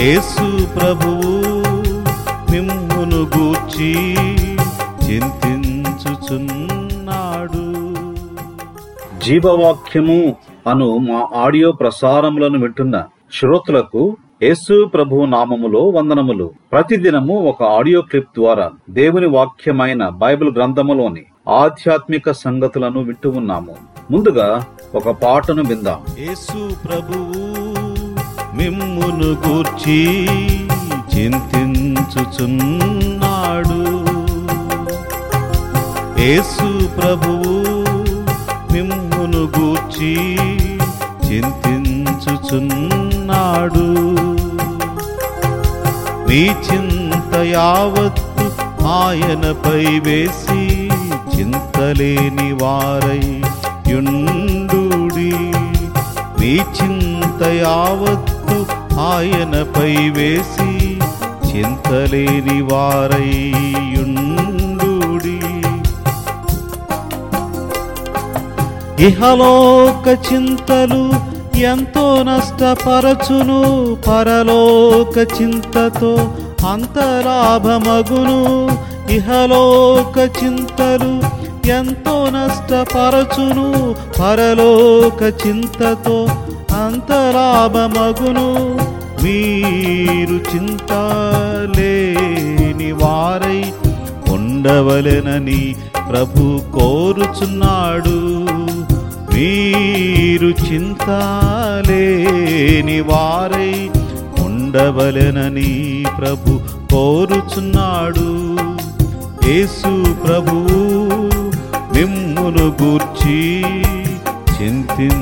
యేసు ప్రభువు మిమ్మును గూర్చి చింతించుచున్నాడు. జీవవాక్యము అను మా ఆడియో ప్రసారములను వింటున్న శ్రోతలకు యేసు ప్రభు నామములో వందనములు. ప్రతిదినము ఒక ఆడియో క్లిప్ ద్వారా దేవుని వాక్యమైన బైబిల్ గ్రంథములోని ఆధ్యాత్మిక సంగతులను వింటూ ఉన్నాము. ముందుగా ఒక పాటను విందాం. యేసు ప్రభువు మిమ్మును గూర్చి చింతించుచున్నాడు. యేసు ప్రభువు మిమ్మును గూర్చి చింతించుచున్నాడు. మీ చింత యావత్తు ఆయనపై వేసి చింతలేని వారై యుండు మీ చింత యావత్తు ఆయనపై వేసి చింతలేని వారయ్యుండు ఇహలోక చింతలు ఎంతో నష్టపరచును పరలోక చింతతో అంతలాభమగును ఇహలోక చింతలు ఎంతో నష్టపరచును పరలోక చింతతో అంతలాభమగును మీరు చింతలేని వారై ఉండవలెనని ప్రభు కోరుచున్నాడు. మీరు చింతలేని వారై ఉండవలెనని ప్రభు కోరుచున్నాడు. యేసు ప్రభు మిమ్మును గూర్చి చింతించుచున్నాడు.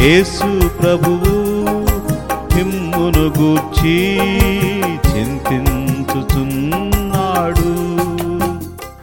యేసు ప్రభువు హిమ్మును గూర్చి చింతించుచున్నాడు.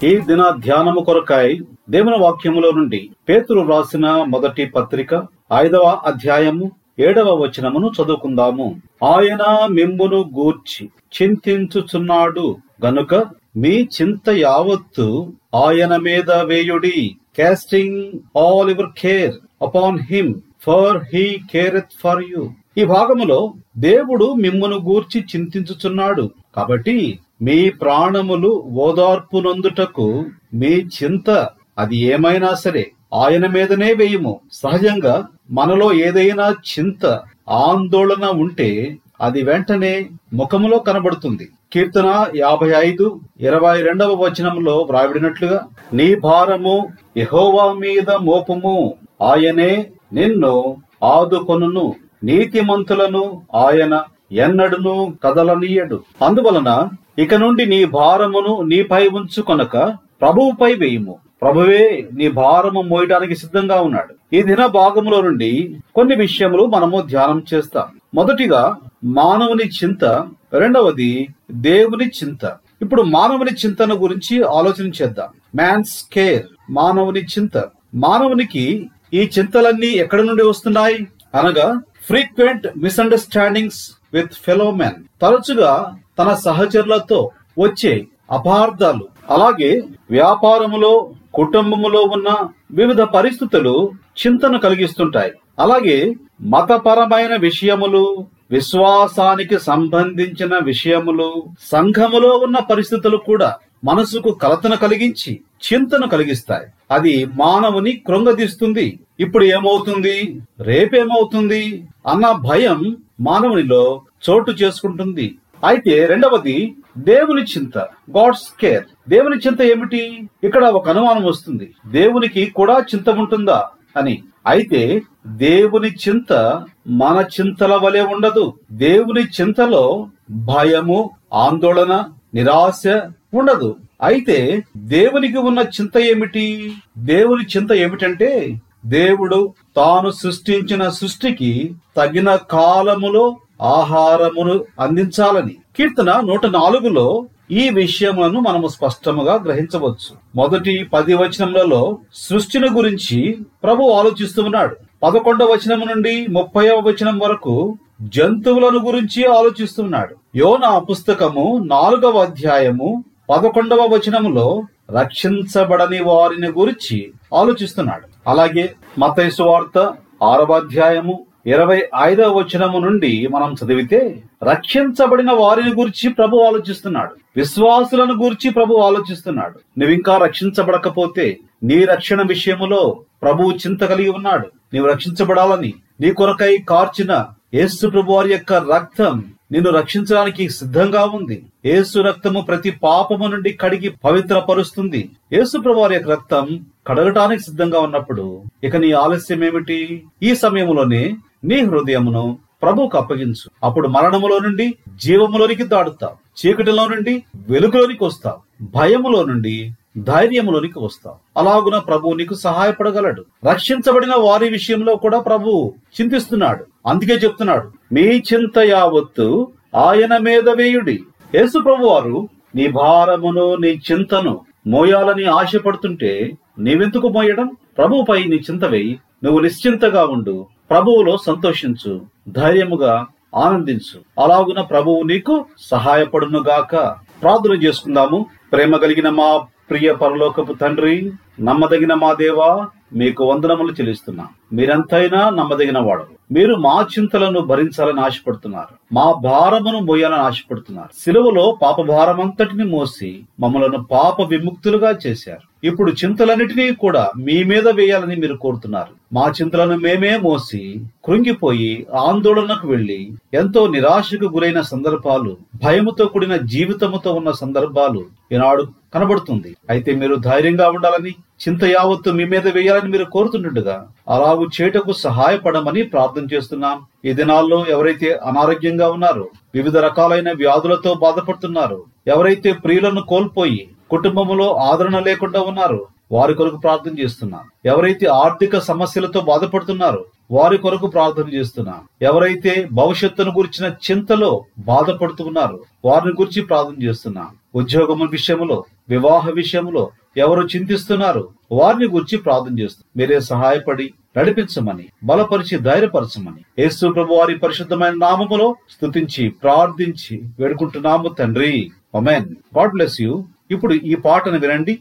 ఈ దిన ధ్యానము కొరకాయ దేవుని వాక్యములో నుండి పేతురు వ్రాసిన మొదటి పత్రిక ఐదవ అధ్యాయము ఏడవ వచనమును చదువుకుందాము. ఆయన మిమ్మును గూర్చి చింతించుచున్నాడు. గనుక మీ చింత యావత్తు ఆయన మీద వేయుడి casting all your care upon him for he careth for you ఈ భాగములో దేవుడు మిమ్మును గూర్చి చింతించుచున్నాడు. కాబట్టి మీ ప్రాణములు ఓదార్పునందుటకు మీ చింత అది ఏమైనా సరే ఆయన మీదనే వేయము. సహజంగా మనలో ఏదైనా చింత ఆందోళన ఉంటే అది వెంటనే ముఖములో కనబడుతుంది. కీర్తన యాభై ఐదు ఇరవై రెండవ వచనంలో వ్రాయబడినట్లుగా నీ భారము యహోవా మీద మోపము. ఆయనే నిన్ను ఆదుకొనును నీతిమంతులను ఆయన ఎన్నడును కదలనీయడు. అందువలన ఇక నుండి నీ భారమును నీపై ఉంచుకొనక ప్రభువుపై వేయుము. ప్రభువే నీ భారము మోయడానికి సిద్ధంగా ఉన్నాడు. ఈ దిన భాగములో నుండి కొన్ని విషయములు మనము ధ్యానం చేస్తాం. మొదటిగా మానవుని చింత రెండవది దేవుని చింత. ఇప్పుడు మానవుని చింతన గురించి ఆలోచన చేద్దాం. మ్యాన్స్ కేర్ మానవుని చింత. మానవునికి ఈ చింతలన్నీ ఎక్కడి నుండి వస్తున్నాయి? అనగా frequent misunderstandings with fellow men తరచుగా తన సహచరులతో వచ్చే అపార్థాలు. అలాగే వ్యాపారములో కుటుంబములో ఉన్న వివిధ పరిస్థితులు చింతను కలిగిస్తుంటాయి. అలాగే మతపరమైన విషయములు విశ్వాసానికి సంబంధించిన విషయములు సంఘములో ఉన్న పరిస్థితులు కూడా మనసుకు కలతను కలిగించి చింతను కలిగిస్తాయి. అది మానవుని కృంగదీస్తుంది. ఇప్పుడు ఏమవుతుంది? రేపేమవుతుంది? అన్న భయం మానవునిలో చోటు చేసుకుంటుంది. అయితే రెండవది దేవుని చింత గాడ్స్ కేర్. దేవుని చింత ఏమిటి? ఇక్కడ ఒక అనుమానం వస్తుంది. దేవునికి కూడా చింత ఉంటుందా అని. అయితే దేవుని చింత మన చింతల వలె ఉండదు. దేవుని చింతలో భయము ఆందోళన నిరాశ ఉండదు. అయితే దేవునికి ఉన్న చింత ఏమిటి? దేవుని చింత ఏమిటంటే దేవుడు తాను సృష్టించిన సృష్టికి తగిన కాలములో ఆహారమును అందించాలని. కీర్తన నూట నాలుగులో ఈ విషయములను మనము స్పష్టముగా గ్రహించవచ్చు. మొదటి పది వచనములలో సృష్టిని గురించి ప్రభు ఆలోచిస్తూ ఉన్నాడు. పదకొండవ వచనం నుండి ముప్పైవ వచనం వరకు జంతువులను గురించి ఆలోచిస్తున్నాడు యోనా పుస్తకము నాలుగవ అధ్యాయము పదకొండవ వచనములో రక్షించబడని వారిని గురించి ఆలోచిస్తున్నాడు. అలాగే మతైసు వార్త ఆరవ అధ్యాయము ఇరవై ఐదవ వచనము నుండి మనం చదివితే రక్షించబడిన వారిని గురించి ప్రభు ఆలోచిస్తున్నాడు. విశ్వాసులను గురించి ప్రభు ఆలోచిస్తున్నాడు. నువ్వింకా రక్షించబడకపోతే నీ రక్షణ విషయములో ప్రభువు చింత కలిగి ఉన్నాడు. నీవు రక్షించబడాలని నీ కొరకై కార్చిన యేసు ప్రభు వారి యొక్క రక్తం నిన్ను రక్షించడానికి సిద్ధంగా ఉంది. ఏసు రక్తము ప్రతి పాపము నుండి కడిగి పవిత్రపరుస్తుంది. యేసు ప్రభువారి యొక్క రక్తం కడగటానికి సిద్ధంగా ఉన్నప్పుడు ఇక నీ ఆలస్యం ఏమిటి ఈ సమయంలోనే నీ హృదయమును ప్రభువుకు అప్పగించు. అప్పుడు మరణములో నుండి జీవములోనికి దాడుతావు చీకటిలో నుండి వెలుగులోనికి వస్తావు. భయములో నుండి ధైర్యములోనికి వస్తావు. అలాగున ప్రభువు నీకు సహాయపడగలడు. రక్షించబడిన వారి విషయంలో కూడా ప్రభువు చింతిస్తున్నాడు. అందుకే చెప్తున్నాడు మీ చింత యావత్తు ఆయన మీద వేయుడి. యేసు ప్రభు వారు నీ భారమును నీ చింతను మోయాలని ఆశపడుతుంటే నీవెందుకు మోయడం? ప్రభువుపై నీ చింత వేయి. నువ్వు నిశ్చింతగా ఉండు. ప్రభువులో సంతోషించు. ధైర్యముగా ఆనందించు. అలాగున ప్రభువు నీకు సహాయపడునుగాక. ప్రార్థన చేసుకుందాము. ప్రేమ కలిగిన మా ప్రియ పరలోకపు తండ్రి నమ్మదగిన మా దేవా మీకు వందనములు చెల్లిస్తున్నా. మీరంతైనా నమ్మదగిన వాడు. మీరు మా చింతలను భరించాలని ఆశపడుతున్నారు. మా భారమును మోయాలని ఆశపడుతున్నారు. సిలువలో పాప భారమంతటిని మోసి మమ్మలను పాప విముక్తులుగా చేశారు. ఇప్పుడు చింతలన్నిటినీ కూడా మీ మీద వేయాలని మీరు కోరుతున్నారు. మా చింతలను మేమే మోసి కృంగిపోయి ఆందోళనకు వెళ్ళి ఎంతో నిరాశకు గురైన సందర్భాలు భయముతో కూడిన జీవితముతో ఉన్న సందర్భాలు ఈనాడు కనబడుతుంది. అయితే మీరు ధైర్యంగా ఉండాలని చింత యావత్తు మీ మీద వేయాలని మీరు కోరుతుండగా అలాగూ చేటకు సహాయపడమని ప్రార్థన చేస్తున్నాం. ఈ దినాల్లో ఎవరైతే అనారోగ్యంగా ఉన్నారో వివిధ రకాలైన వ్యాధులతో బాధపడుతున్నారు ఎవరైతే ప్రియులను కోల్పోయి కుటుంబంలో ఆదరణ లేకుండా ఉన్నారు వారి కొరకు ప్రార్థన చేస్తున్నాం. ఎవరైతే ఆర్థిక సమస్యలతో బాధపడుతున్నారో వారి కొరకు ప్రార్థన చేస్తున్నాం. ఎవరైతే భవిష్యత్తును గురించిన చింతలో బాధపడుతున్నారు వారిని గురించి ప్రార్థన చేస్తున్నాం. ఉద్యోగము విషయంలో వివాహ విషయంలో ఎవరు చింతిస్తున్నారు వారిని గురించి ప్రార్థన చేస్తూ మీరే సహాయపడి నడిపించమని బలపరిచి ధైర్యపరచమని యేసు ప్రభు వారి పరిశుద్ధమైన నామములో స్థుతించి ప్రార్థించి వేడుకుంటున్నాము తండ్రి. Amen God bless you. ఇప్పుడు ఈ పాటను వినండి.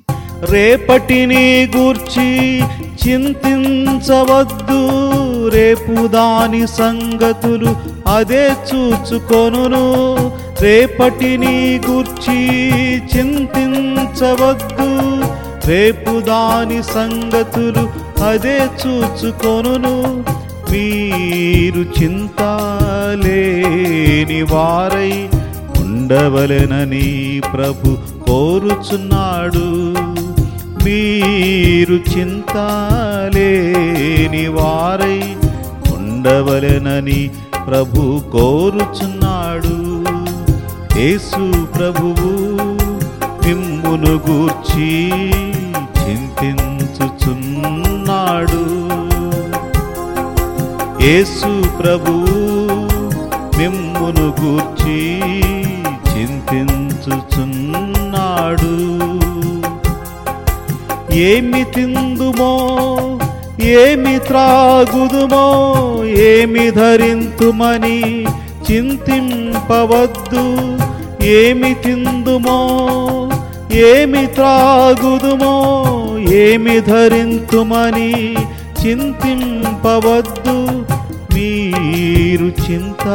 రేపటిని గూర్చి చింతించవద్దు రేపు దాని సంగతులు అదే చూచుకొను రేపటిని గూర్చి చింతించవద్దు. రేపు దాని సంగతులు అదే చూచుకొనును. మీరు చింతలేని వారై ఉండవలెనని ప్రభు కోరుచున్నాడు. మీరు చింతలేని వారై ఉండవలెనని ప్రభు కోరుచున్నాడు. యేసు ప్రభువు మిమ్మును గూర్చి చింతించుచున్నాడు. యేసు ప్రభువు మిమ్మును గూర్చి చింతించుచున్నాడు. ఏమి తిందుమో ఏమి త్రాగుదుమో ఏమి ధరింతుమని చింతింపవద్దు. ఏమి తిందుమో ఏమి త్రాగుదుమో ఏమి ధరింతుమని చింతింపవద్దు. మీరు చింతాలేని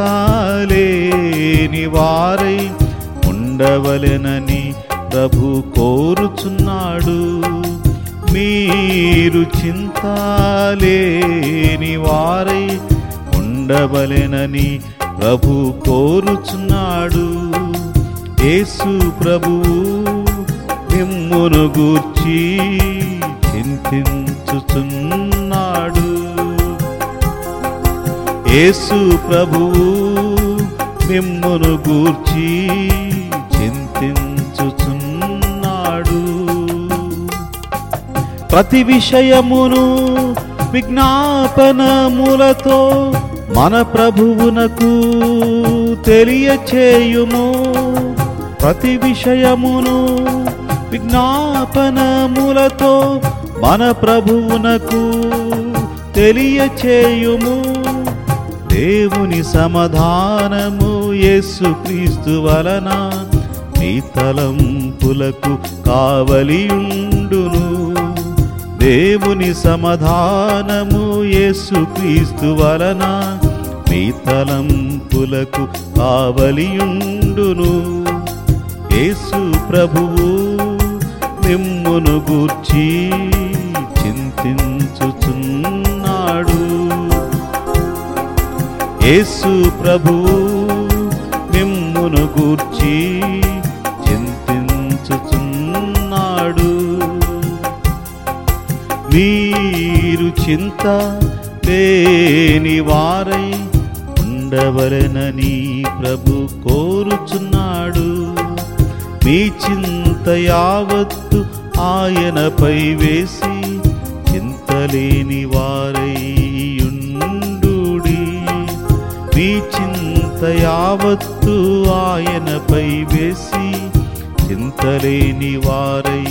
వారై ఉండవలెనని ప్రభు కోరుచున్నాడు. మీరు చింతాలేని వారై ఉండవలెనని ప్రభు కోరుచున్నాడు. యేసు ప్రభువు మిమ్మును గూర్చి చింతించుచున్నాడు. యేసు ప్రభువు మిమ్మును గూర్చి చింతించుచున్నాడు. ప్రతి విషయమును విజ్ఞాపనములతో మన ప్రభువునకు తెలియచేయుము. ప్రతి విషయమును విజ్ఞాపనములతో మన ప్రభువునకు తెలియచేయుము. దేవుని సమాధానము యేసుక్రీస్తు వలన నీ తలంపులకు కావలియుండును. దేవుని సమాధానము యేసుక్రీస్తు వలన నీ తలంపులకు కావలియుండును. యేసు ప్రభువు మిమ్మును గూర్చి చింతించుచున్నాడు. యేసు ప్రభువు మిమ్మును గూర్చి చింతించుచున్నాడు. మీరు చింత లేని వారై ఉండవలెనని ప్రభు కోరుచున్నాడు. మీ చింత యావత్తు ఆయనపై వేసి చింతలేని వారై ఉండుడి మీ చింత యావత్తు ఆయనపై వేసి చింతలేని వారై